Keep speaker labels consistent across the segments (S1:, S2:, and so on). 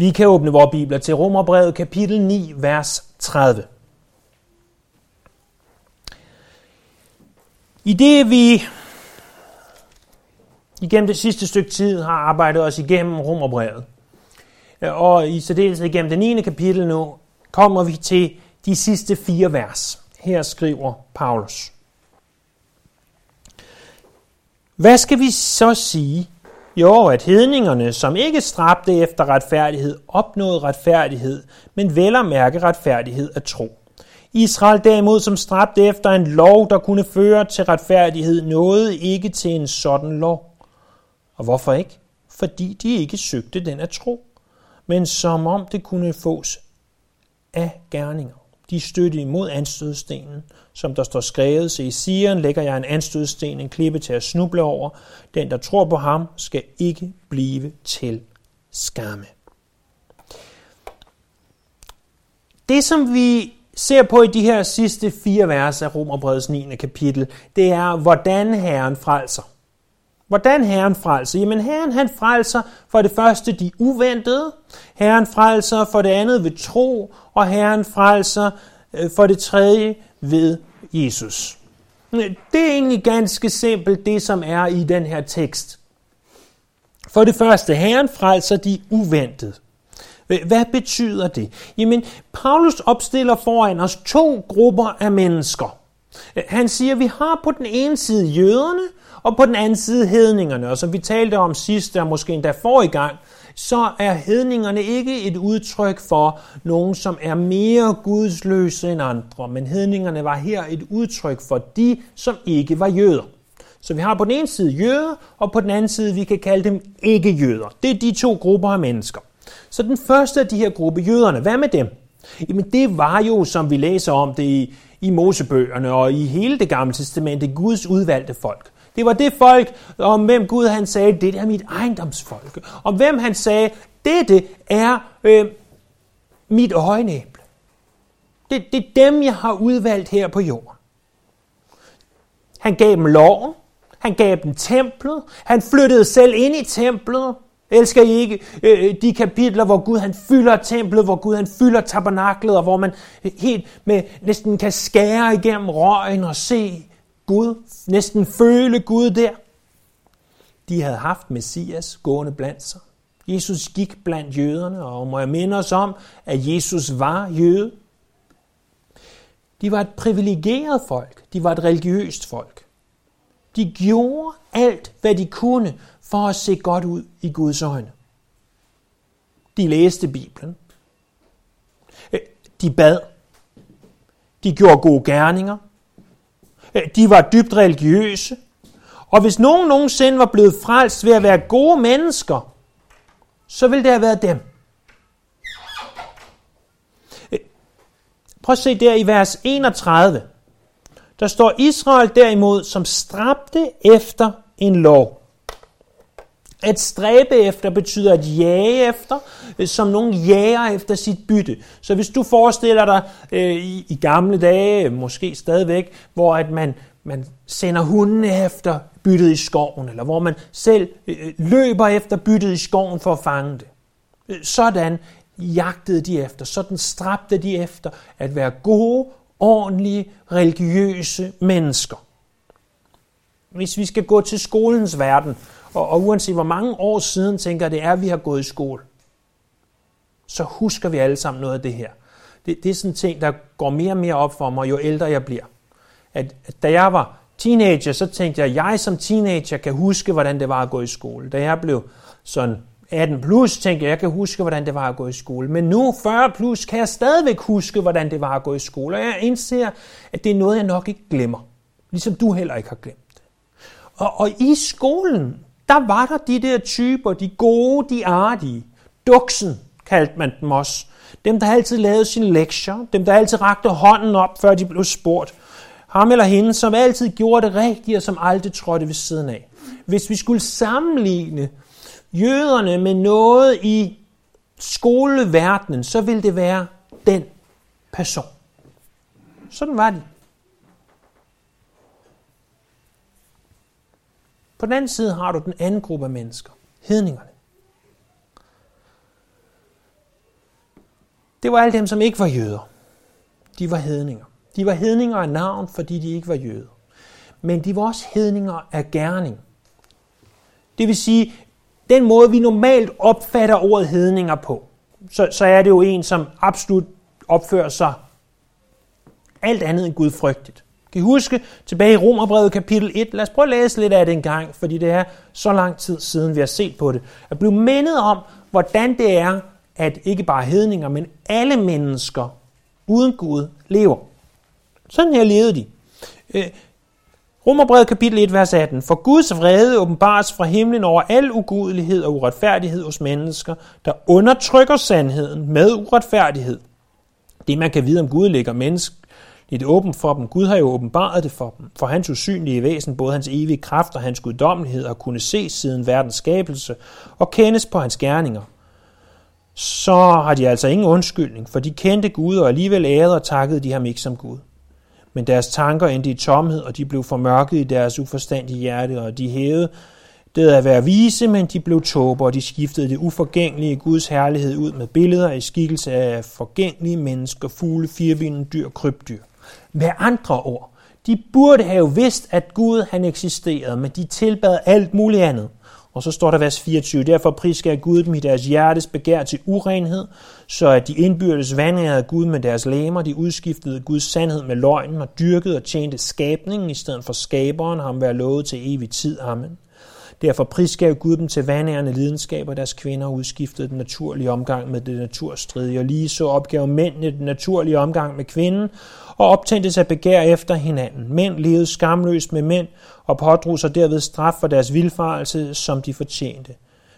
S1: Vi kan åbne vores bibler til Romerbrevet kapitel 9, vers 30. I det vi igennem det sidste stykke tid har arbejdet os igennem Romerbrevet, øh, og i særdeleshed igennem det 9. kapitel nu, kommer vi til de sidste fire vers. Her skriver Paulus. Hvad skal vi så sige? Jo, at hedningerne, som ikke stræbte efter retfærdighed, opnåede retfærdighed, men vel at mærke retfærdighed af tro. Israel derimod, som stræbte efter en lov, der kunne føre til retfærdighed, nåede ikke til en sådan lov. Og hvorfor ikke? Fordi de ikke søgte den af tro, men som om det kunne fås af gerninger. De støtte imod anstødstenen, som der står skrevet, så i Sion lægger jeg en anstødsten, en klippe til at snuble over. Den, der tror på ham, skal ikke blive til skamme. Det, som vi ser på i de her sidste fire vers af Romerbrevets 9. kapitel, det er, hvordan Herren frelser. Hvordan Herren frelser? Jamen Herren han frelser for det første de uventede, Herren frelser for det andet ved tro, og Herren frelser øh, for det tredje ved Jesus. Øh, det er egentlig ganske simpelt det, som er i den her tekst. For det første, Herren frelser de uventede. Øh, hvad betyder det? Jamen, Paulus opstiller foran os to grupper af mennesker. Han siger, at vi har på den ene side jøderne, og på den anden side hedningerne. Og som vi talte om sidst, og måske endda for i gang, så er hedningerne ikke et udtryk for nogen, som er mere gudsløse end andre, men hedningerne var her et udtryk for de, som ikke var jøder. Så vi har på den ene side jøder, og på den anden side, vi kan kalde dem ikke-jøder. Det er de to grupper af mennesker. Så den første af de her gruppe, jøderne, hvad med dem? Jamen det var jo, som vi læser om det i, i Mosebøgerne og i hele det gamle testamente, Guds udvalgte folk. Det var det folk, om hvem Gud han sagde, det er mit ejendomsfolk. Om hvem han sagde, dette er øh, mit øjenæble. Det, det er dem, jeg har udvalgt her på jorden. Han gav dem loven, han gav dem templet, han flyttede selv ind i templet. Elsker I ikke øh, de kapitler, hvor Gud han fylder templet, hvor Gud han fylder tabernaklet, og hvor man helt med næsten kan skære igennem røgen og se Gud, næsten føle Gud der. De havde haft Messias gående blandt sig. Jesus gik blandt jøderne, og må jeg minde os om, at Jesus var jøde. De var et privilegeret folk. De var et religiøst folk. De gjorde alt, hvad de kunne for at se godt ud i Guds øjne. De læste Bibelen. Øh, de bad. De gjorde gode gerninger. De var dybt religiøse. Og hvis nogen nogensinde var blevet frelst ved at være gode mennesker, så ville det have været dem. Prøv at se der i vers 31. Der står Israel derimod, som stræbte efter en lov. At stræbe efter betyder at jage efter, øh, som nogen jager efter sit bytte. Så hvis du forestiller dig øh, i, i gamle dage, øh, måske stadigvæk, hvor at man, man sender hundene efter byttet i skoven, eller hvor man selv øh, øh, løber efter byttet i skoven for at fange det. Sådan jagtede de efter, sådan stræbte de efter at være gode, ordentlige, religiøse mennesker. Hvis vi skal gå til skolens verden, og, og uanset hvor mange år siden tænker det er, at vi har gået i skole, så husker vi alle sammen noget af det her. Det, det er sådan en ting, der går mere og mere op for mig, jo ældre jeg bliver. At, at da jeg var teenager, så tænkte jeg, at jeg som teenager kan huske, hvordan det var at gå i skole. Da jeg blev sådan 18 plus, tænkte jeg, jeg kan huske, hvordan det var at gå i skole. Men nu, 40 plus, kan jeg stadigvæk huske, hvordan det var at gå i skole. Og jeg indser, at det er noget, jeg nok ikke glemmer. Ligesom du heller ikke har glemt. Og, og i skolen, der var der de der typer, de gode, de artige. Duksen kaldte man dem også. Dem, der altid lavede sine lektier. Dem, der altid rakte hånden op, før de blev spurgt. Ham eller hende, som altid gjorde det rigtige, og som aldrig trådte ved siden af. Hvis vi skulle sammenligne jøderne med noget i skoleverdenen, så ville det være den person. Sådan var de. På den anden side har du den anden gruppe af mennesker, hedningerne. det var alle dem, som ikke var jøder. De var hedninger. De var hedninger af navn, fordi de ikke var jøder. Men de var også hedninger af gerning. Det vil sige, den måde, vi normalt opfatter ordet hedninger på, så, så er det jo en, som absolut opfører sig alt andet end gudfrygtigt. Kan I huske tilbage i Romerbrevet kapitel 1? Lad os prøve at læse lidt af det en gang, fordi det er så lang tid siden, vi har set på det. At blive mindet om, hvordan det er, at ikke bare hedninger, men alle mennesker uden Gud lever. Sådan her levede de. Øh, Romerbrevet kapitel 1, vers 18. For Guds vrede åbenbares fra himlen over al ugudelighed og uretfærdighed hos mennesker, der undertrykker sandheden med uretfærdighed. Det, man kan vide om Gud, ligger menneske lidt åbent for dem. Gud har jo åbenbaret det for dem. For hans usynlige væsen, både hans evige kraft og hans guddommelighed, har kunne ses siden verdens skabelse og kendes på hans gerninger. Så har de altså ingen undskyldning, for de kendte Gud og alligevel ærede og takkede de ham ikke som Gud men deres tanker endte i tomhed, og de blev formørket i deres uforstandige hjerte, og de hævede det at være vise, men de blev tåber, og de skiftede det uforgængelige Guds herlighed ud med billeder i skikkelse af forgængelige mennesker, fugle, firbenede dyr, krybdyr. Med andre ord, de burde have vidst, at Gud han eksisterede, men de tilbad alt muligt andet. Og så står der vers 24, derfor prisgav Gud dem i deres hjertes begær til urenhed, så at de indbyrdes vandrede Gud med deres læmer, de udskiftede Guds sandhed med løgnen og dyrkede og tjente skabningen i stedet for skaberen, ham være lovet til evig tid. Amen. Derfor prisgav Gud dem til vandærende lidenskaber, deres kvinder udskiftede den naturlige omgang med det naturstridige, og lige så opgav mændene den naturlige omgang med kvinden, og optændte sig begær efter hinanden. Mænd levede skamløst med mænd, og pådrog sig derved straf for deres vilfarelse, som de fortjente.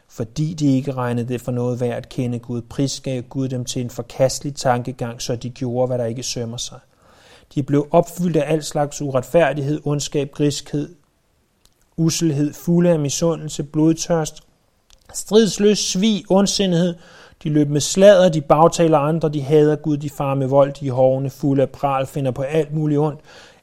S1: Fordi de ikke regnede det for noget værd at kende Gud, prisgav Gud dem til en forkastelig tankegang, så de gjorde, hvad der ikke sømmer sig. De blev opfyldt af al slags uretfærdighed, ondskab, griskhed, uselhed, fulde af misundelse, blodtørst, stridsløs, svig, ondsindighed. De løb med slader, de bagtaler andre, de hader Gud, de far med vold, de hårene, fulde af pral, finder på alt muligt ondt,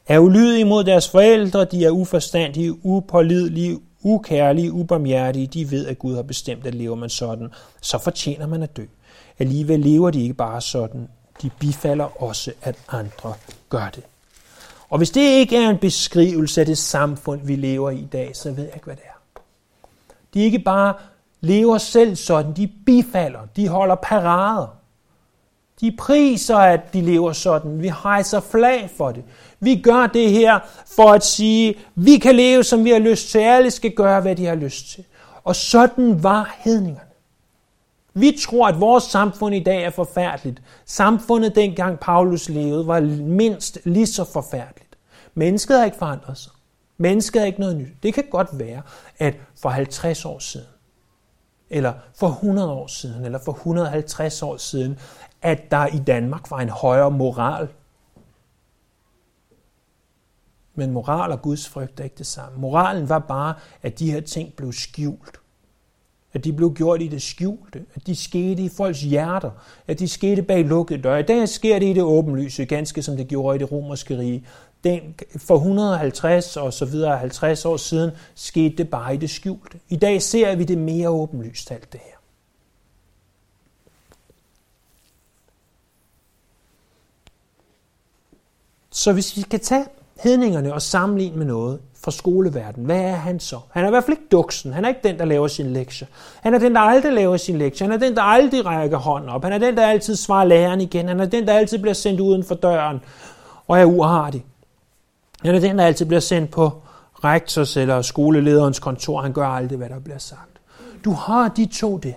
S1: er ulydige mod deres forældre, de er uforstandige, upålidelige, ukærlige, ubarmhjertige, de ved, at Gud har bestemt, at lever man sådan, så fortjener man at dø. Alligevel lever de ikke bare sådan, de bifalder også, at andre gør det. Og hvis det ikke er en beskrivelse af det samfund, vi lever i i dag, så ved jeg ikke, hvad det er. De ikke bare lever selv sådan, de bifalder, de holder parader. De priser, at de lever sådan. Vi hejser flag for det. Vi gør det her for at sige, vi kan leve, som vi har lyst til. Alle skal gøre, hvad de har lyst til. Og sådan var hedningerne. Vi tror, at vores samfund i dag er forfærdeligt. Samfundet dengang Paulus levede var mindst lige så forfærdeligt. Mennesket har ikke forandret sig. Mennesket er ikke noget nyt. Det kan godt være, at for 50 år siden, eller for 100 år siden, eller for 150 år siden, at der i Danmark var en højere moral. Men moral og Guds frygt er ikke det samme. Moralen var bare, at de her ting blev skjult. At de blev gjort i det skjulte. At de skete i folks hjerter. At de skete bag lukkede døre. I dag sker det i det åbenlyse, ganske som det gjorde i det romerske rige. Den, for 150 og så videre 50 år siden skete det bare i det skjulte. I dag ser vi det mere åbenlyst alt det her. Så hvis vi skal tage hedningerne og sammenligne med noget fra skoleverdenen, hvad er han så? Han er i hvert fald ikke duksen. Han er ikke den, der laver sin lektie. Han er den, der aldrig laver sin lektie. Han er den, der aldrig rækker hånden op. Han er den, der altid svarer læreren igen. Han er den, der altid bliver sendt uden for døren og er uartig. Han er den, der altid bliver sendt på rektors eller skolelederens kontor. Han gør aldrig, hvad der bliver sagt. Du har de to der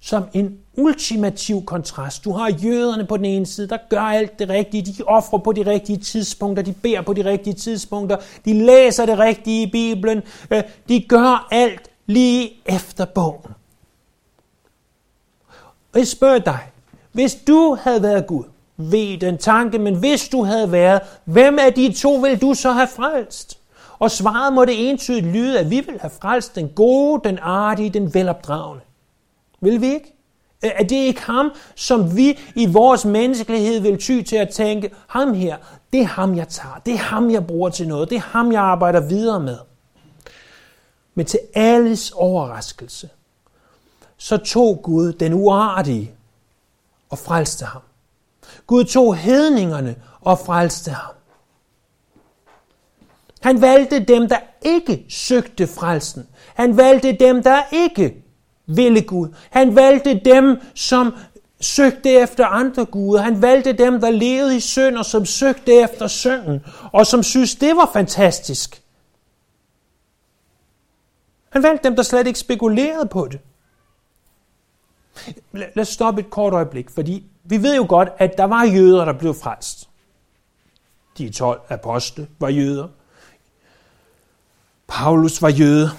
S1: som en ultimativ kontrast. Du har jøderne på den ene side, der gør alt det rigtige, de offrer på de rigtige tidspunkter, de beder på de rigtige tidspunkter, de læser det rigtige i Bibelen, øh, de gør alt lige efter bogen. Og jeg spørger dig, hvis du havde været Gud, ved den tanke, men hvis du havde været, hvem af de to vil du så have frelst? Og svaret må det entydigt lyde, at vi vil have frelst den gode, den artige, den velopdragende. Vil vi ikke? Er det ikke ham, som vi i vores menneskelighed vil ty til at tænke, ham her, det er ham, jeg tager, det er ham, jeg bruger til noget, det er ham, jeg arbejder videre med. Men til alles overraskelse, så tog Gud den uartige og frelste ham. Gud tog hedningerne og frelste ham. Han valgte dem, der ikke søgte frelsen. Han valgte dem, der ikke ville Gud. Han valgte dem, som søgte efter andre guder. Han valgte dem, der levede i synd og som søgte efter synden, og som synes, det var fantastisk. Han valgte dem, der slet ikke spekulerede på det. Lad os stoppe et kort øjeblik, fordi vi ved jo godt, at der var jøder, der blev frelst. De 12 apostle var jøder. Paulus var jøde.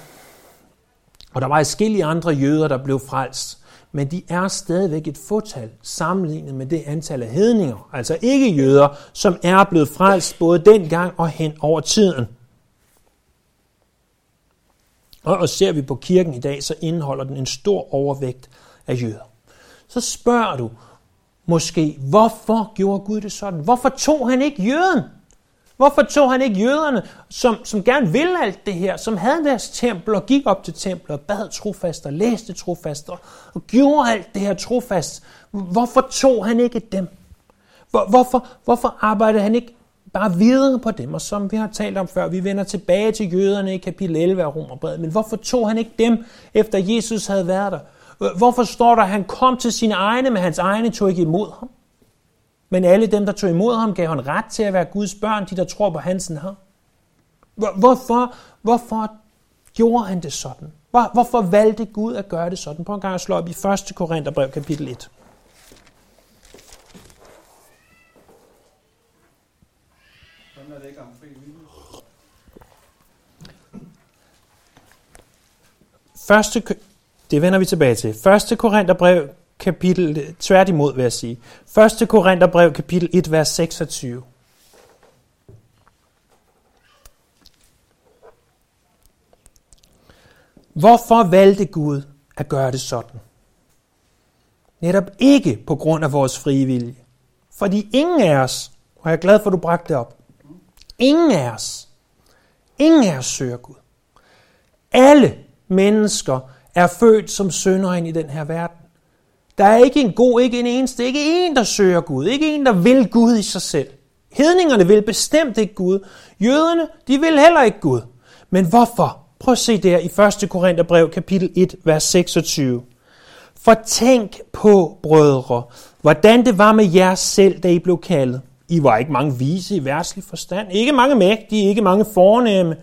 S1: Og der var forskellige andre jøder, der blev frelst. Men de er stadigvæk et fåtal sammenlignet med det antal af hedninger, altså ikke jøder, som er blevet frelst både dengang og hen over tiden. Og ser vi på kirken i dag, så indeholder den en stor overvægt af jøder. Så spørger du måske, hvorfor gjorde Gud det sådan? Hvorfor tog han ikke jøden? Hvorfor tog han ikke jøderne, som, som gerne ville alt det her, som havde deres tempel og gik op til templet og bad trofast og læste trofast og, og gjorde alt det her trofast? Hvorfor tog han ikke dem? Hvor, hvorfor, hvorfor arbejdede han ikke bare videre på dem? Og som vi har talt om før, vi vender tilbage til jøderne i kapitel 11 af Romerbrevet. Men hvorfor tog han ikke dem, efter Jesus havde været der? Hvorfor står der, at han kom til sine egne, men hans egne tog ikke imod ham? Men alle dem, der tog imod ham, gav han ret til at være Guds børn, de der tror på hans navn. Hvorfor, hvorfor gjorde han det sådan? Hvor, hvorfor valgte Gud at gøre det sådan? På en gang at slå op i 1. Korintherbrev kapitel 1. Første, det vender vi tilbage til. 1. Korintherbrev kapitel, tværtimod vil jeg sige. 1. Korintherbrev kapitel 1, vers 26. Hvorfor valgte Gud at gøre det sådan? Netop ikke på grund af vores frie vilje. Fordi ingen af os, og jeg er glad for, at du bragte det op, ingen af os, ingen af os søger Gud. Alle mennesker er født som sønder ind i den her verden. Der er ikke en god, ikke en eneste, ikke en, der søger Gud, ikke en, der vil Gud i sig selv. Hedningerne vil bestemt ikke Gud. Jøderne, de vil heller ikke Gud. Men hvorfor? Prøv at se der i 1. Korintherbrev kapitel 1, vers 26. For tænk på, brødre, hvordan det var med jer selv, da I blev kaldet. I var ikke mange vise i værtslig forstand, ikke mange mægtige, ikke mange fornemme,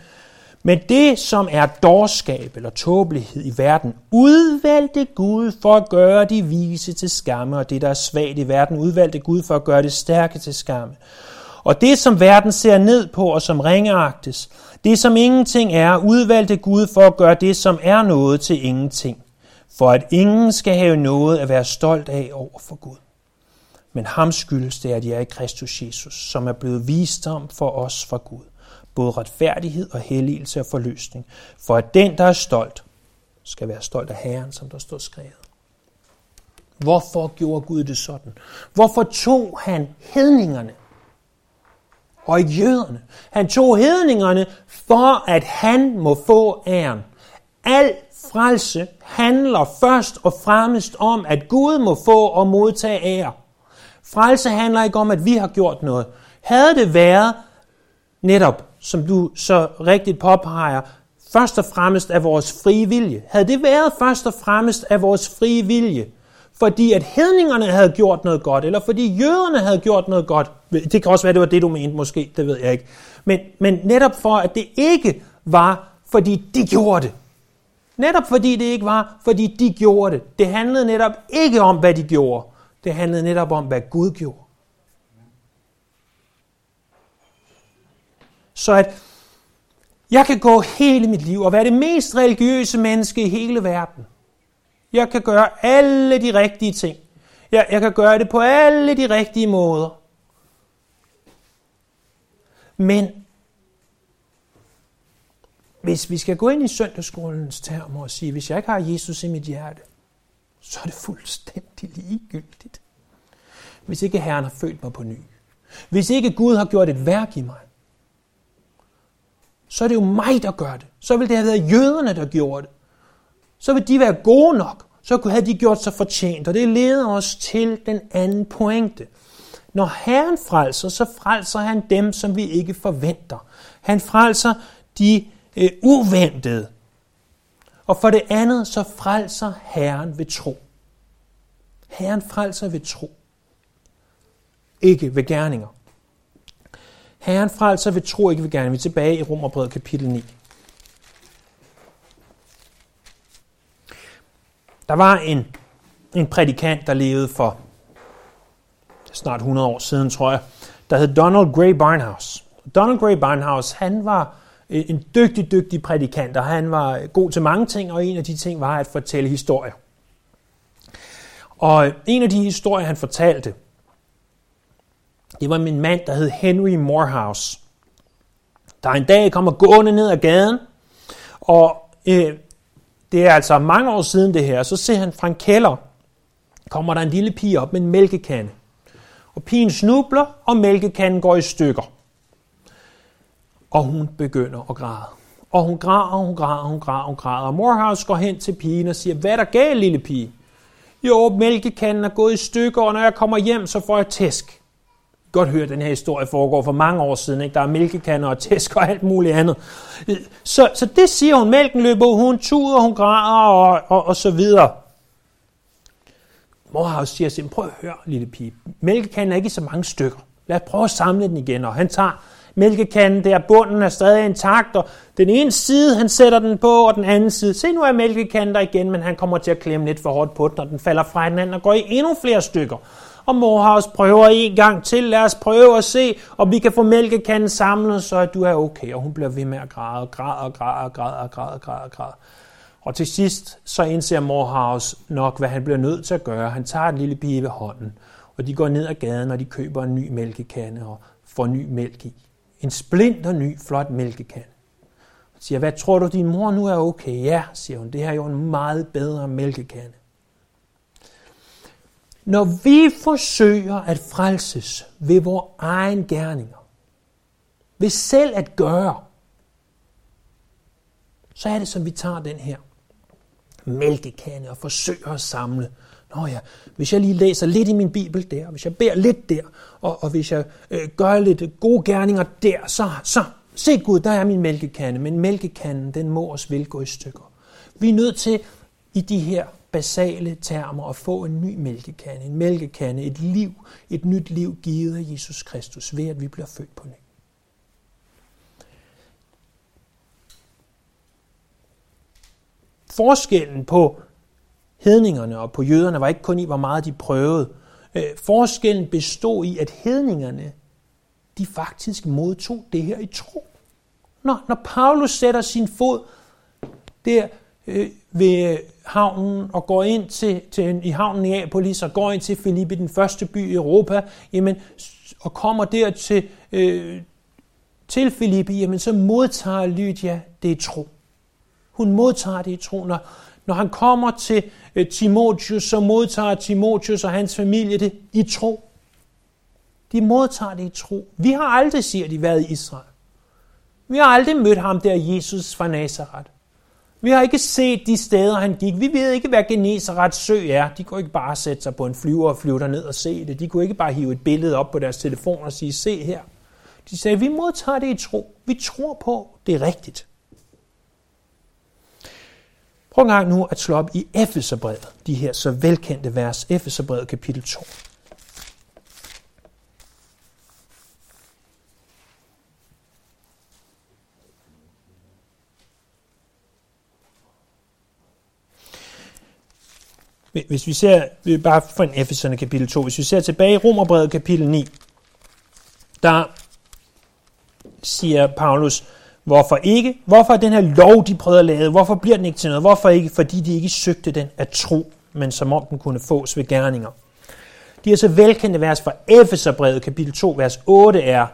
S1: men det, som er dårskab eller tåbelighed i verden, udvalgte Gud for at gøre de vise til skamme, og det, der er svagt i verden, udvalgte Gud for at gøre det stærke til skamme. Og det, som verden ser ned på og som ringeagtes, det, som ingenting er, udvalgte Gud for at gøre det, som er noget til ingenting, for at ingen skal have noget at være stolt af over for Gud. Men ham skyldes det, at jeg er i Kristus Jesus, som er blevet visdom for os fra Gud både retfærdighed og helligelse og forløsning, for at den, der er stolt, skal være stolt af Herren, som der står skrevet. Hvorfor gjorde Gud det sådan? Hvorfor tog han hedningerne og ikke jøderne? Han tog hedningerne for, at han må få æren. Al frelse handler først og fremmest om, at Gud må få og modtage ære. Frelse handler ikke om, at vi har gjort noget. Havde det været netop som du så rigtigt påpeger, først og fremmest af vores frie vilje. Havde det været først og fremmest af vores frie vilje, fordi at hedningerne havde gjort noget godt, eller fordi jøderne havde gjort noget godt, det kan også være, det var det, du mente måske, det ved jeg ikke, men, men netop for, at det ikke var, fordi de gjorde det. Netop fordi det ikke var, fordi de gjorde det. Det handlede netop ikke om, hvad de gjorde. Det handlede netop om, hvad Gud gjorde. Så at jeg kan gå hele mit liv og være det mest religiøse menneske i hele verden. Jeg kan gøre alle de rigtige ting. Jeg, jeg kan gøre det på alle de rigtige måder. Men hvis vi skal gå ind i søndagsskolens termer og sige, hvis jeg ikke har Jesus i mit hjerte, så er det fuldstændig ligegyldigt. Hvis ikke Herren har født mig på ny. Hvis ikke Gud har gjort et værk i mig så er det jo mig, der gør det. Så vil det have været jøderne, der gjorde det. Så vil de være gode nok. så havde de gjort sig fortjent. Og det leder os til den anden pointe. Når Herren frelser, så frelser han dem, som vi ikke forventer. Han frelser de øh, uventede. Og for det andet, så frelser Herren ved tro. Herren frelser ved tro. Ikke ved gerninger. Herren frelser ved tro, ikke vi gerne Vi er tilbage i Romerbrevet kapitel 9. Der var en, en prædikant, der levede for snart 100 år siden, tror jeg, der hed Donald Gray Barnhouse. Donald Gray Barnhouse, han var øh, en dygtig, dygtig prædikant, og han var god til mange ting, og en af de ting var at fortælle historier. Og øh, en af de historier, han fortalte, det var min mand, der hed Henry Morehouse. Der en dag kommer gående ned ad gaden, og øh, det er altså mange år siden det her, så ser han fra en kælder, kommer der en lille pige op med en mælkekande. Og pigen snubler, og mælkekanden går i stykker. Og hun begynder at græde. Og hun græder, og hun græder, og hun græder, og hun græder. Og Morehouse går hen til pigen og siger, hvad er der galt, lille pige? Jo, mælkekanden er gået i stykker, og når jeg kommer hjem, så får jeg tæsk. Godt høre, at den her historie foregår for mange år siden. Ikke? Der er mælkekander og tæsk og alt muligt andet. Så, så det siger hun. Mælken løber, hun tuder, hun græder og, og, og så videre. Morehouse siger til prøv at høre, lille pige. Mælkekanden er ikke i så mange stykker. Lad os prøve at samle den igen. Og han tager mælkekanden der, bunden er stadig intakt, og den ene side, han sætter den på, og den anden side, se nu er mælkekanden der igen, men han kommer til at klemme lidt for hårdt på den, og den falder fra hinanden og går i endnu flere stykker. Og Morehouse prøver en gang til, lad os prøve at se, om vi kan få mælkekanden samlet, så at du er okay. Og hun bliver ved med at græde, og græde, og græde, og græde, og græde, og græde, og græde. Og til sidst så indser Morhaus nok, hvad han bliver nødt til at gøre. Han tager en lille pige ved hånden, og de går ned ad gaden, og de køber en ny mælkekande og får ny mælk i. En splinter ny, flot mælkekande. Siger, hvad tror du, din mor nu er okay? Ja, siger hun, det her er jo en meget bedre mælkekande. Når vi forsøger at frelses ved vores egen gerninger, ved selv at gøre, så er det, som vi tager den her mælkekande og forsøger at samle. Nå ja, hvis jeg lige læser lidt i min bibel der, hvis jeg beder lidt der, og, og hvis jeg øh, gør lidt gode gerninger der, så, så, se Gud, der er min mælkekande. Men mælkekanden, den må os vil gå i stykker. Vi er nødt til i de her basale termer at få en ny mælkekande. En mælkekande, et liv, et nyt liv givet af Jesus Kristus, ved at vi bliver født på ny. Forskellen på hedningerne og på jøderne var ikke kun i, hvor meget de prøvede. Øh, forskellen bestod i, at hedningerne, de faktisk modtog det her i tro. Når, når Paulus sætter sin fod der øh, ved øh, havnen og går ind til, til i havnen i Apolis og går ind til Filippi, den første by i Europa, jamen, og kommer der til, øh, til Filippi, jamen, så modtager Lydia det i tro. Hun modtager det i tro. Når, når han kommer til øh, Timotius, så modtager Timotius og hans familie det i tro. De modtager det i tro. Vi har aldrig, siger de, været i Israel. Vi har aldrig mødt ham der, Jesus fra Nazareth. Vi har ikke set de steder, han gik. Vi ved ikke, hvad Genesarets sø er. De kunne ikke bare sætte sig på en flyver og flyve ned og se det. De kunne ikke bare hive et billede op på deres telefon og sige, se her. De sagde, vi modtager det i tro. Vi tror på, det er rigtigt. Prøv en gang nu at slå op i Efeserbrevet, de her så velkendte vers, Efeserbrevet kapitel 2. Hvis vi ser, bare for en Epheserne kapitel 2, hvis vi ser tilbage i Romerbrevet kapitel 9, der siger Paulus, Hvorfor ikke? Hvorfor er den her lov, de prøvede at lave, hvorfor bliver den ikke til noget? Hvorfor ikke? Fordi de ikke søgte den at tro, men som om den kunne fås ved gerninger. De er så velkendte vers fra Epheserbrevet kapitel 2, vers 8 er,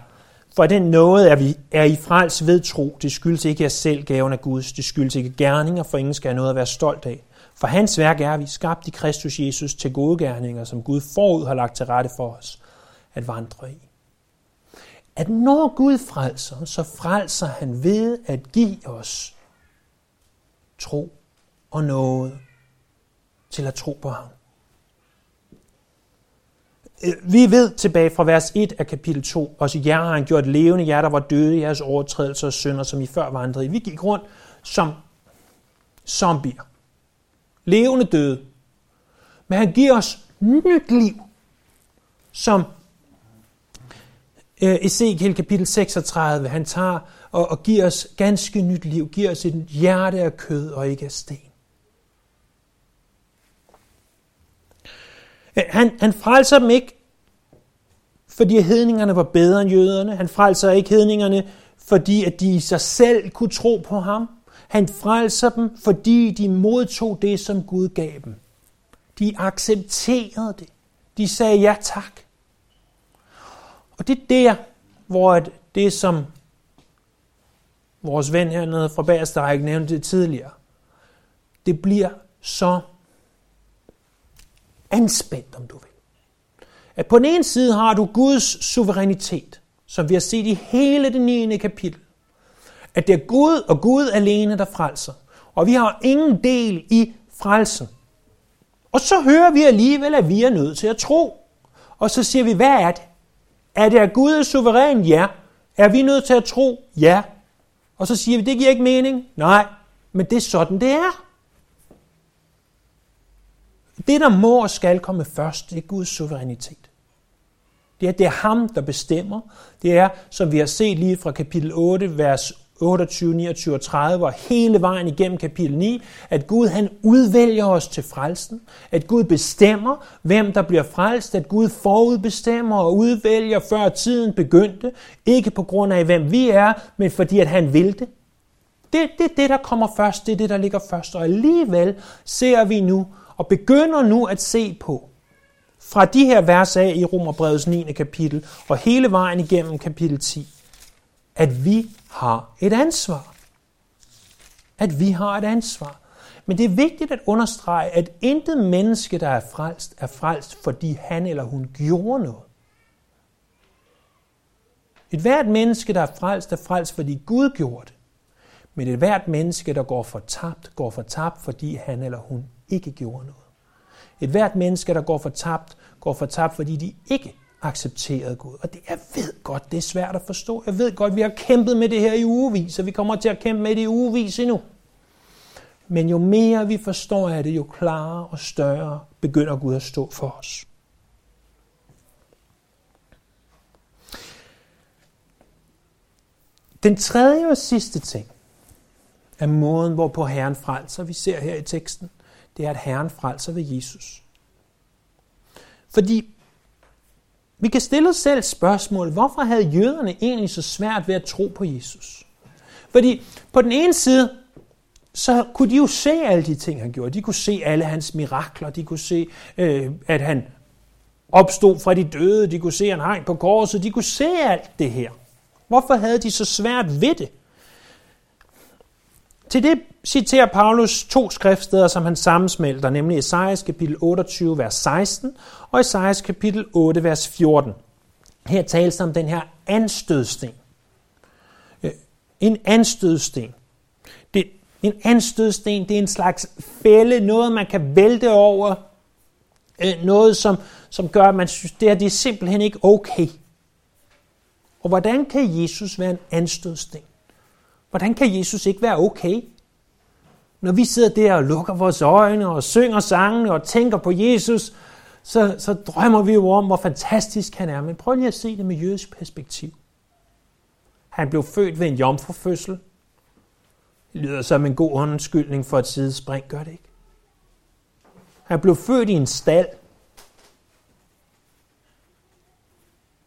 S1: for den noget er, vi, er i frels ved tro. Det skyldes ikke jer selv gaven af Guds. Det skyldes ikke gerninger, for ingen skal have noget at være stolt af. For hans værk er vi skabt i Kristus Jesus til gode gerninger, som Gud forud har lagt til rette for os at vandre i at når Gud frelser, så frelser han ved at give os tro og noget. til at tro på ham. Øh, vi ved tilbage fra vers 1 af kapitel 2, også jer har han gjort levende, jer der var døde i jeres overtrædelser og synder, som I før vandrede i. Vi gik rundt som zombier. Levende døde. Men han giver os nyt liv, som øh, Ezekiel kapitel 36, han tager og, og giver os ganske nyt liv, giver os et hjerte af kød og ikke af sten. Øh, Øh, han, han frelser dem ikke, fordi hedningerne var bedre end jøderne. Han frelser ikke hedningerne, fordi at de i sig selv kunne tro på ham. Han frelser dem, fordi de modtog det, som Gud gav dem. De accepterede det. De sagde ja tak. Og det er der, hvor det, som vores ven hernede fra Bagerstræk nævnte tidligere, det bliver så anspændt, om du vil. At på den ene side har du Guds suverænitet, som vi har set i hele det 9. kapitel. At det er Gud og Gud alene, der frelser. Og vi har ingen del i frelsen. Og så hører vi alligevel, at vi er nødt til at tro. Og så siger vi, hvad er det? Er det, at Gud er suveræn? Ja. Er vi nødt til at tro? Ja. Og så siger vi, det giver ikke mening. Nej, men det er sådan, det er. Det, der må og skal komme først, det er Guds suverænitet. Det er, det er ham, der bestemmer. Det er, som vi har set lige fra kapitel 8, vers 28, 29 og 30, og hele vejen igennem kapitel 9, at Gud han udvælger os til frelsen, at Gud bestemmer, hvem der bliver frelst, at Gud forudbestemmer og udvælger, før tiden begyndte, ikke på grund af, hvem vi er, men fordi at han vil det. Det er det, det, der kommer først, det er det, der ligger først, og alligevel ser vi nu, og begynder nu at se på, fra de her vers af i Romerbrevets 9. kapitel, og hele vejen igennem kapitel 10, at vi har et ansvar. At vi har et ansvar. Men det er vigtigt at understrege, at intet menneske, der er frelst, er frelst, fordi han eller hun gjorde noget. Et hvert menneske, der er frelst, er frelst, fordi Gud gjorde det. Men et hvert menneske, der går fortabt, går fortabt, fordi han eller hun ikke gjorde noget. Et hvert menneske, der går fortabt, går fortabt, fordi de ikke accepterede Gud. Og det, jeg ved godt, det er svært at forstå. Jeg ved godt, vi har kæmpet med det her i ugevis, og vi kommer til at kæmpe med det i ugevis endnu. Men jo mere vi forstår af det, jo klarere og større begynder Gud at stå for os. Den tredje og sidste ting er måden, hvorpå Herren frelser, vi ser her i teksten, det er, at Herren frelser ved Jesus. Fordi vi kan stille os selv spørgsmål, hvorfor havde jøderne egentlig så svært ved at tro på Jesus? Fordi på den ene side, så kunne de jo se alle de ting, han gjorde. De kunne se alle hans mirakler. De kunne se, øh, at han opstod fra de døde. De kunne se, at han hang på korset. De kunne se alt det her. Hvorfor havde de så svært ved det? Til det citerer Paulus to skriftsteder, som han sammensmelter, nemlig Esajas kapitel 28, vers 16 og Esajas kapitel 8, vers 14. Her tales der om den her anstødsten. Øh, en anstødsten. Det, en anstødsten, det er en slags fælde, noget man kan vælte over, øh, noget som, som gør, at man synes, det, her, det er simpelthen ikke okay. Og hvordan kan Jesus være en anstødsten? Hvordan kan Jesus ikke være okay? Når vi sidder der og lukker vores øjne og synger sangene og tænker på Jesus, så, så drømmer vi jo om, hvor fantastisk han er. Men prøv lige at se det med jødisk perspektiv. Han blev født ved en jomfrufødsel. Det lyder som en god undskyldning for et sidespring, gør det ikke? Han blev født i en stald.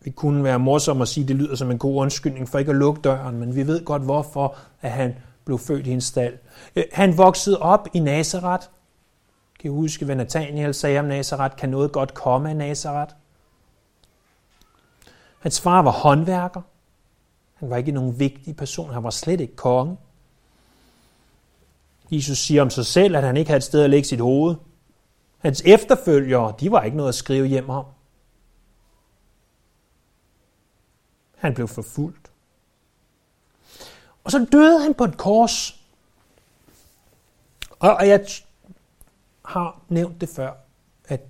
S1: Det kunne være morsomt at sige, at det lyder som en god undskyldning for ikke at lukke døren, men vi ved godt, hvorfor at han blev født i en stald. Øh, han voksede op i Nazareth. Kan I huske, hvad Nathaniel sagde om Nazareth? Kan noget godt komme af Nazareth? Hans far var håndværker. Han var ikke nogen vigtig person. Han var slet ikke konge. Jesus siger om sig selv, at han ikke havde et sted at lægge sit hoved. Hans efterfølgere, de var ikke noget at skrive hjem om. Han blev forfulgt. Og så døde han på et kors. Og, jeg, har nævnt det før, at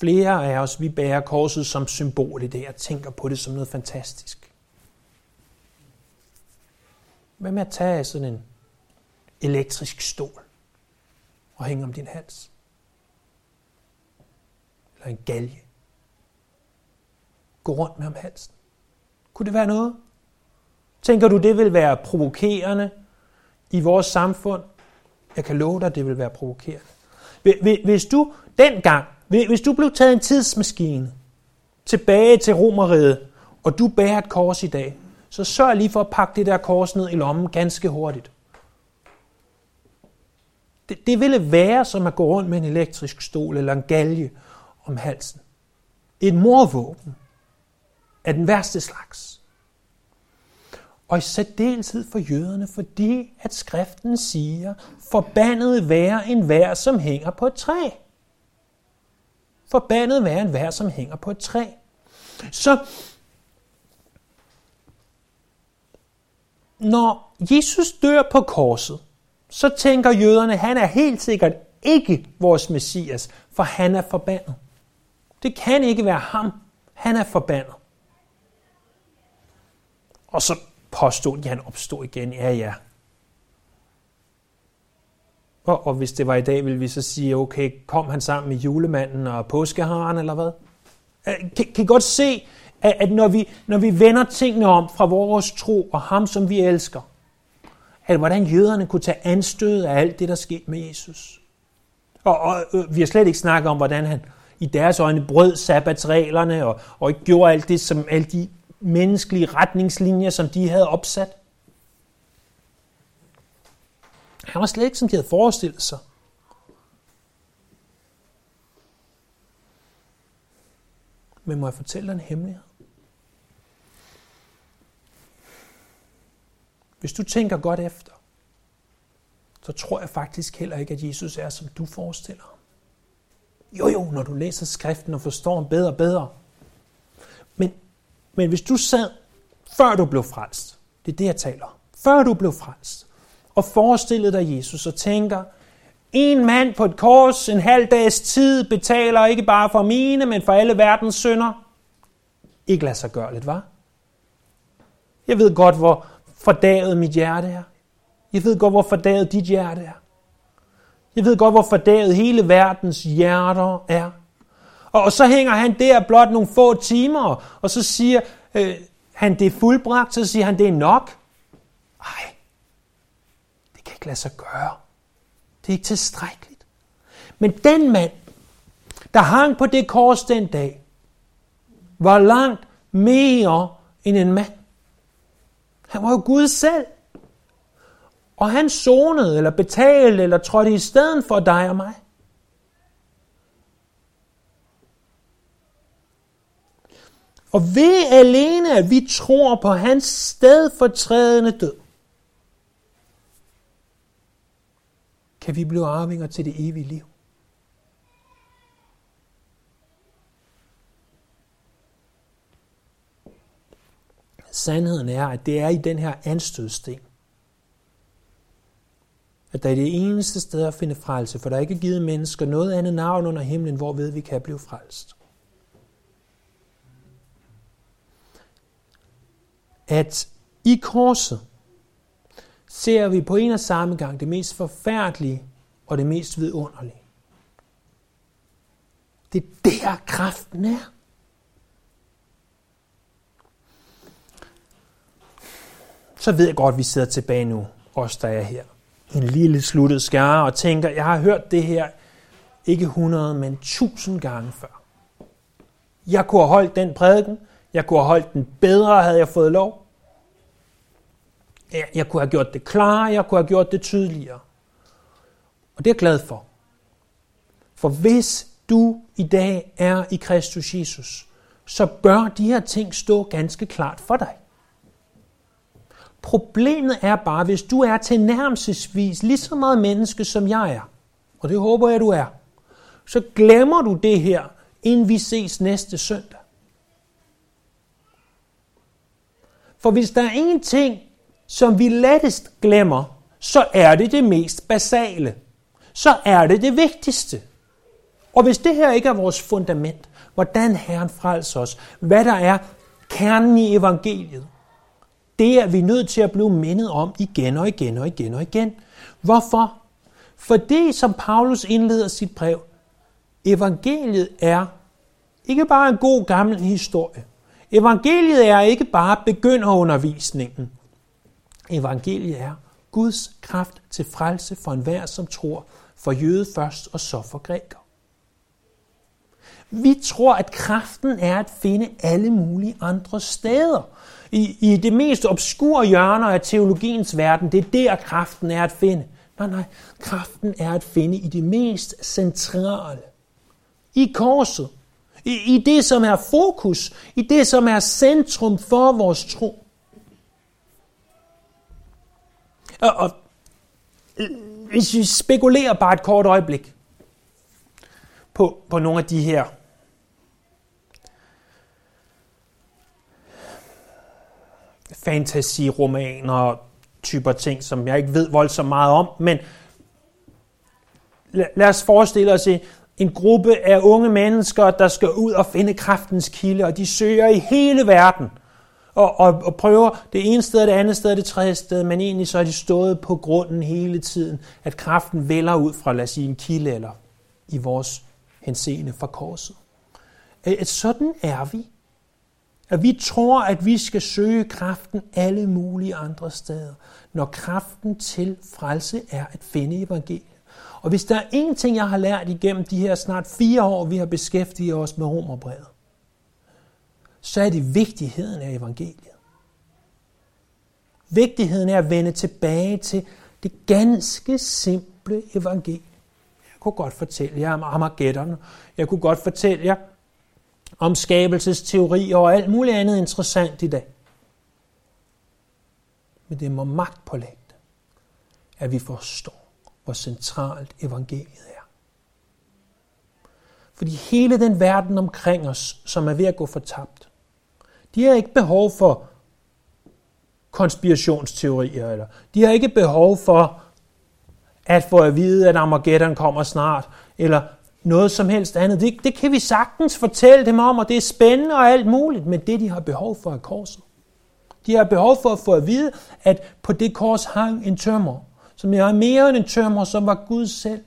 S1: flere af os, vi bærer korset som symbol i det. Jeg tænker på det som noget fantastisk. Hvad med at tage sådan en elektrisk stol og hænge om din hals? Eller en galge? Gå rundt med om halsen. Kunne det være noget? Tænker du, det vil være provokerende i vores samfund? Jeg kan love dig, det vil være provokerende. Hvis du dengang, hvis du blev taget en tidsmaskine tilbage til Romeriet, og du bærer et kors i dag, så sørg lige for at pakke det der kors ned i lommen ganske hurtigt. Det, det ville være som at gå rundt med en elektrisk stol eller en galge om halsen. Et morvåben af den værste slags. Og i særdeleshed for jøderne, fordi at skriften siger, forbandet være en vær, som hænger på et træ. Forbandet være en vær, som hænger på et træ. Så når Jesus dør på korset, så tænker jøderne, han er helt sikkert ikke vores messias, for han er forbandet. Det kan ikke være ham. Han er forbandet. Og så påstod de, at han opstod igen. Ja, ja. Og, og hvis det var i dag, ville vi så sige, okay, kom han sammen med julemanden og påskeharen, eller hvad? Øh, kan, kan I godt se, at, at når, vi, når vi vender tingene om fra vores tro og ham, som vi elsker, at hvordan jøderne kunne tage anstød af alt det, der skete med Jesus. Og, og øh, vi har slet ikke snakket om, hvordan han i deres øjne brød sabbatsreglerne og, og ikke gjorde alt det, som alle de menneskelige retningslinjer, som de havde opsat. Han var slet ikke, som de havde forestillet sig. Men må jeg fortælle dig en hemmelighed? Hvis du tænker godt efter, så tror jeg faktisk heller ikke, at Jesus er, som du forestiller ham. Jo, jo, når du læser skriften og forstår ham bedre og bedre. Men, hvis du sad, før du blev frelst, det er det, jeg taler om, før du blev frelst, og forestillede dig Jesus og tænker, en mand på et kors en halv dags tid betaler ikke bare for mine, men for alle verdens synder. Ikke lad sig gøre lidt, var? Jeg ved godt, hvor fordaget mit hjerte er. Jeg ved godt, hvor fordaget dit hjerte er. Jeg ved godt, hvor fordaget hele verdens hjerter er. Og, så hænger han der blot nogle få timer, og så siger øh, han, det er fuldbragt, så siger han, det er nok. Ej, det kan ikke lade sig gøre. Det er ikke tilstrækkeligt. Men den mand, der hang på det kors den dag, var langt mere end en mand. Han var jo Gud selv. Og han sonede, eller betalte, eller trådte i stedet for dig og mig. Og ved alene, at vi tror på hans stedfortrædende død, kan vi blive arvinger til det evige liv. Sandheden er, at det er i den her anstødsten, at der er det eneste sted at finde frelse, for der er ikke givet mennesker noget andet navn under himlen, hvorved vi kan blive frelst. At i korset ser vi på en og samme gang det mest forfærdelige og det mest vidunderlige. Det er der kraften er. Så ved jeg godt, at vi sidder tilbage nu, os der er her en lille sluttet skare og tænker, jeg har hørt det her ikke 100, men 1000 gange før. Jeg kunne have holdt den prædiken, jeg kunne have holdt den bedre, havde jeg fået lov. Jeg kunne have gjort det klarere, jeg kunne have gjort det tydeligere. Og det er jeg glad for. For hvis du i dag er i Kristus Jesus, så bør de her ting stå ganske klart for dig. Problemet er bare, hvis du er til nærmelsesvis lige så meget menneske, som jeg er, og det håber jeg, du er, så glemmer du det her, inden vi ses næste søndag. For hvis der er en ting, som vi lettest glemmer, så er det det mest basale. så er det det vigtigste. Og hvis det her ikke er vores fundament, hvordan Herren frelser os, hvad der er kernen i evangeliet, det er vi nødt til at blive mindet om igen og igen og igen og igen. Hvorfor? For det, som Paulus indleder sit brev, evangeliet er ikke bare en god gammel historie. Evangeliet er ikke bare begynderundervisningen. Evangeliet er Guds kraft til frelse for enhver, som tror, for jøde først og så for græker. Vi tror, at kraften er at finde alle mulige andre steder. I, I det mest obskure hjørner af teologiens verden, det er der kraften er at finde. Nej, nej, kraften er at finde i det mest centrale. I korset. I, I det, som er fokus. I det, som er centrum for vores tro. Og, og hvis vi spekulerer bare et kort øjeblik på, på nogle af de her fantasy-romaner, typer ting, som jeg ikke ved voldsomt meget om, men lad os forestille os en gruppe af unge mennesker, der skal ud og finde kraftens kilde, og de søger i hele verden, og, og, og prøver det ene sted, det andet sted, det tredje sted, men egentlig så er de stået på grunden hele tiden, at kraften vælger ud fra, lad os sige, en kilde, eller i vores henseende fra korset. At sådan er vi. At vi tror, at vi skal søge kraften alle mulige andre steder, når kraften til frelse er at finde evangeliet. Og hvis der er én ting, jeg har lært igennem de her snart fire år, vi har beskæftiget os med Romerbrevet, så er det vigtigheden af evangeliet. Vigtigheden er at vende tilbage til det ganske simple evangelium. Jeg kunne godt fortælle jer om Armageddon. Jeg kunne godt fortælle jer om skabelsesteorier og alt muligt andet interessant i dag. Men det må magt at vi forstår, hvor centralt evangeliet er. Fordi hele den verden omkring os, som er ved at gå fortabt, de har ikke behov for konspirationsteorier, eller de har ikke behov for at få at vide, at Armageddon kommer snart, eller noget som helst andet. Det, det kan vi sagtens fortælle dem om, og det er spændende og alt muligt, men det, de har behov for, er korset. De har behov for at få at vide, at på det kors hang en tømmer, som er mere end en tømmer, som var Gud selv.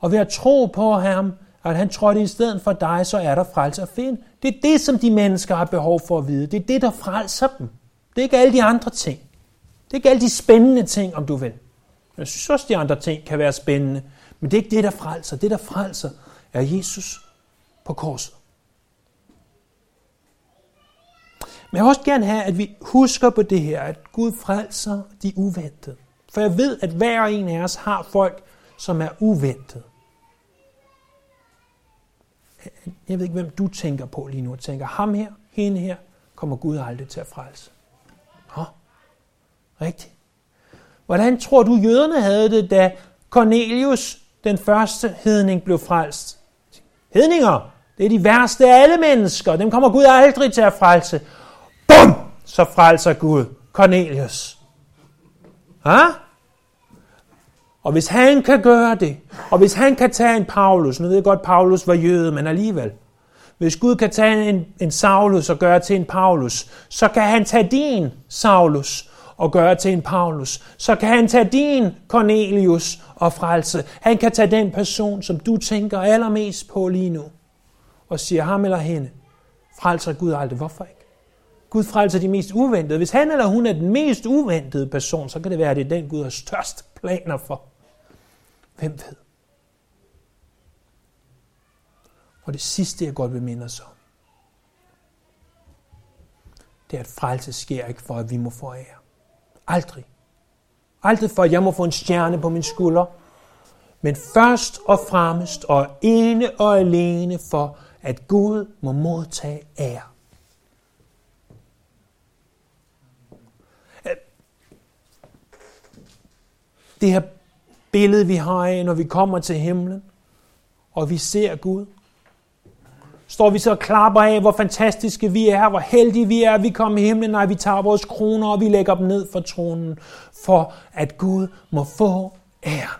S1: Og ved at tro på ham, at han trådte i stedet for dig, så er der frelse at finde. Det er det, som de mennesker har behov for at vide. Det er det, der frelser dem. Det er ikke alle de andre ting. Det er ikke alle de spændende ting, om du vil. Jeg synes også, de andre ting kan være spændende. Men det er ikke det, der frelser. Det, der frelser, er Jesus på korset. Men jeg vil også gerne have, at vi husker på det her, at Gud frelser de uventede. For jeg ved, at hver en af os har folk, som er uventet. Jeg ved ikke, hvem du tænker på lige nu. Jeg tænker, ham her, hende her, kommer Gud aldrig til at frelse. Nå, rigtigt. Hvordan tror du, jøderne havde det, da Cornelius den første hedning blev frelst. Hedninger, det er de værste af alle mennesker. Dem kommer Gud aldrig til at frelse. Bum! Så frelser Gud Cornelius. Ha? Og hvis han kan gøre det, og hvis han kan tage en Paulus, nu ved jeg godt, at Paulus var jøde, men alligevel. Hvis Gud kan tage en, en Saulus og gøre til en Paulus, så kan han tage din Saulus og gøre til en Paulus. Så kan han tage din Cornelius og frelse. Han kan tage den person, som du tænker allermest på lige nu, og siger ham eller hende, frelser Gud aldrig. Hvorfor ikke? Gud frelser de mest uventede. Hvis han eller hun er den mest uventede person, så kan det være, at det er den Gud har største planer for. Hvem ved? Og det sidste, jeg godt vil minde os om, det er, at frelse sker ikke for, at vi må få ære. Aldrig. Aldrig for, at jeg må få en stjerne på min skulder. Men først og fremmest og ene og alene for, at Gud må modtage ære. Det her billede, vi har af, når vi kommer til himlen, og vi ser Gud. Står vi så og klapper af, hvor fantastiske vi er, hvor heldige vi er, vi kommer i himlen, nej, vi tager vores kroner, og vi lægger dem ned for tronen, for at Gud må få ære.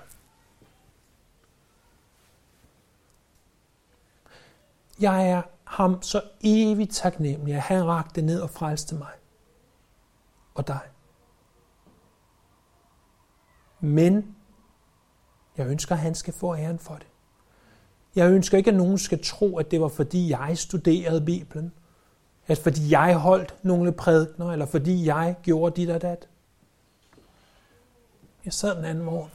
S1: Jeg er ham så evigt taknemmelig, at han rakte ned og frelste mig og dig. Men jeg ønsker, at han skal få æren for det. Jeg ønsker ikke, at nogen skal tro, at det var fordi jeg studerede Bibelen, at fordi jeg holdt nogle prædikner, eller fordi jeg gjorde dit og dat. Jeg sad en anden morgen.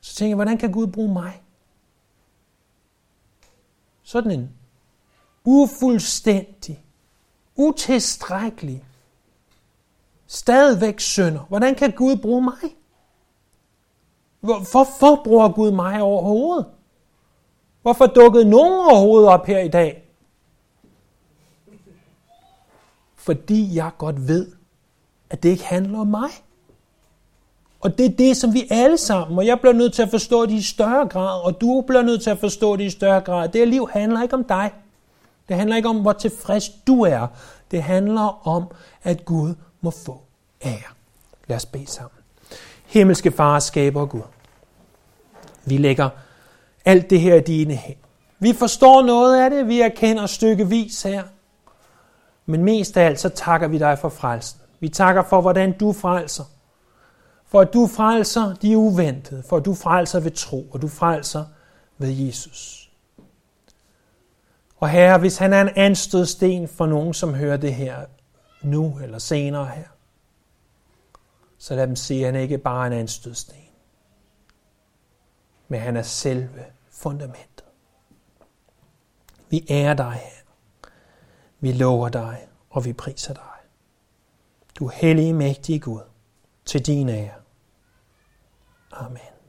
S1: Så tænkte jeg, hvordan kan Gud bruge mig? Sådan en ufuldstændig, utilstrækkelig, stadigvæk synder. Hvordan kan Gud bruge mig? Hvorfor bruger Gud mig overhovedet? Hvorfor dukkede nogen overhovedet op her i dag? Fordi jeg godt ved, at det ikke handler om mig. Og det er det, som vi alle sammen, og jeg bliver nødt til at forstå det i større grad, og du bliver nødt til at forstå det i større grad. Det her liv handler ikke om dig. Det handler ikke om, hvor tilfreds du er. Det handler om, at Gud må få ære. Lad os bede sammen. Himmelske Far, skaber Gud. Vi lægger alt det her i dine hænder. Vi forstår noget af det, vi erkender stykkevis her. Men mest af alt, så takker vi dig for frelsen. Vi takker for, hvordan du frelser. For at du frelser de uventede. For at du frelser ved tro, og du frelser ved Jesus. Og herre, hvis han er en anstødsten for nogen, som hører det her nu eller senere her, så lad dem se, at han ikke bare er en anstødsten, men han er selve fundamentet. Vi ærer dig, her. Vi lover dig, og vi priser dig. Du hellige, mægtige Gud, til din ære. Amen.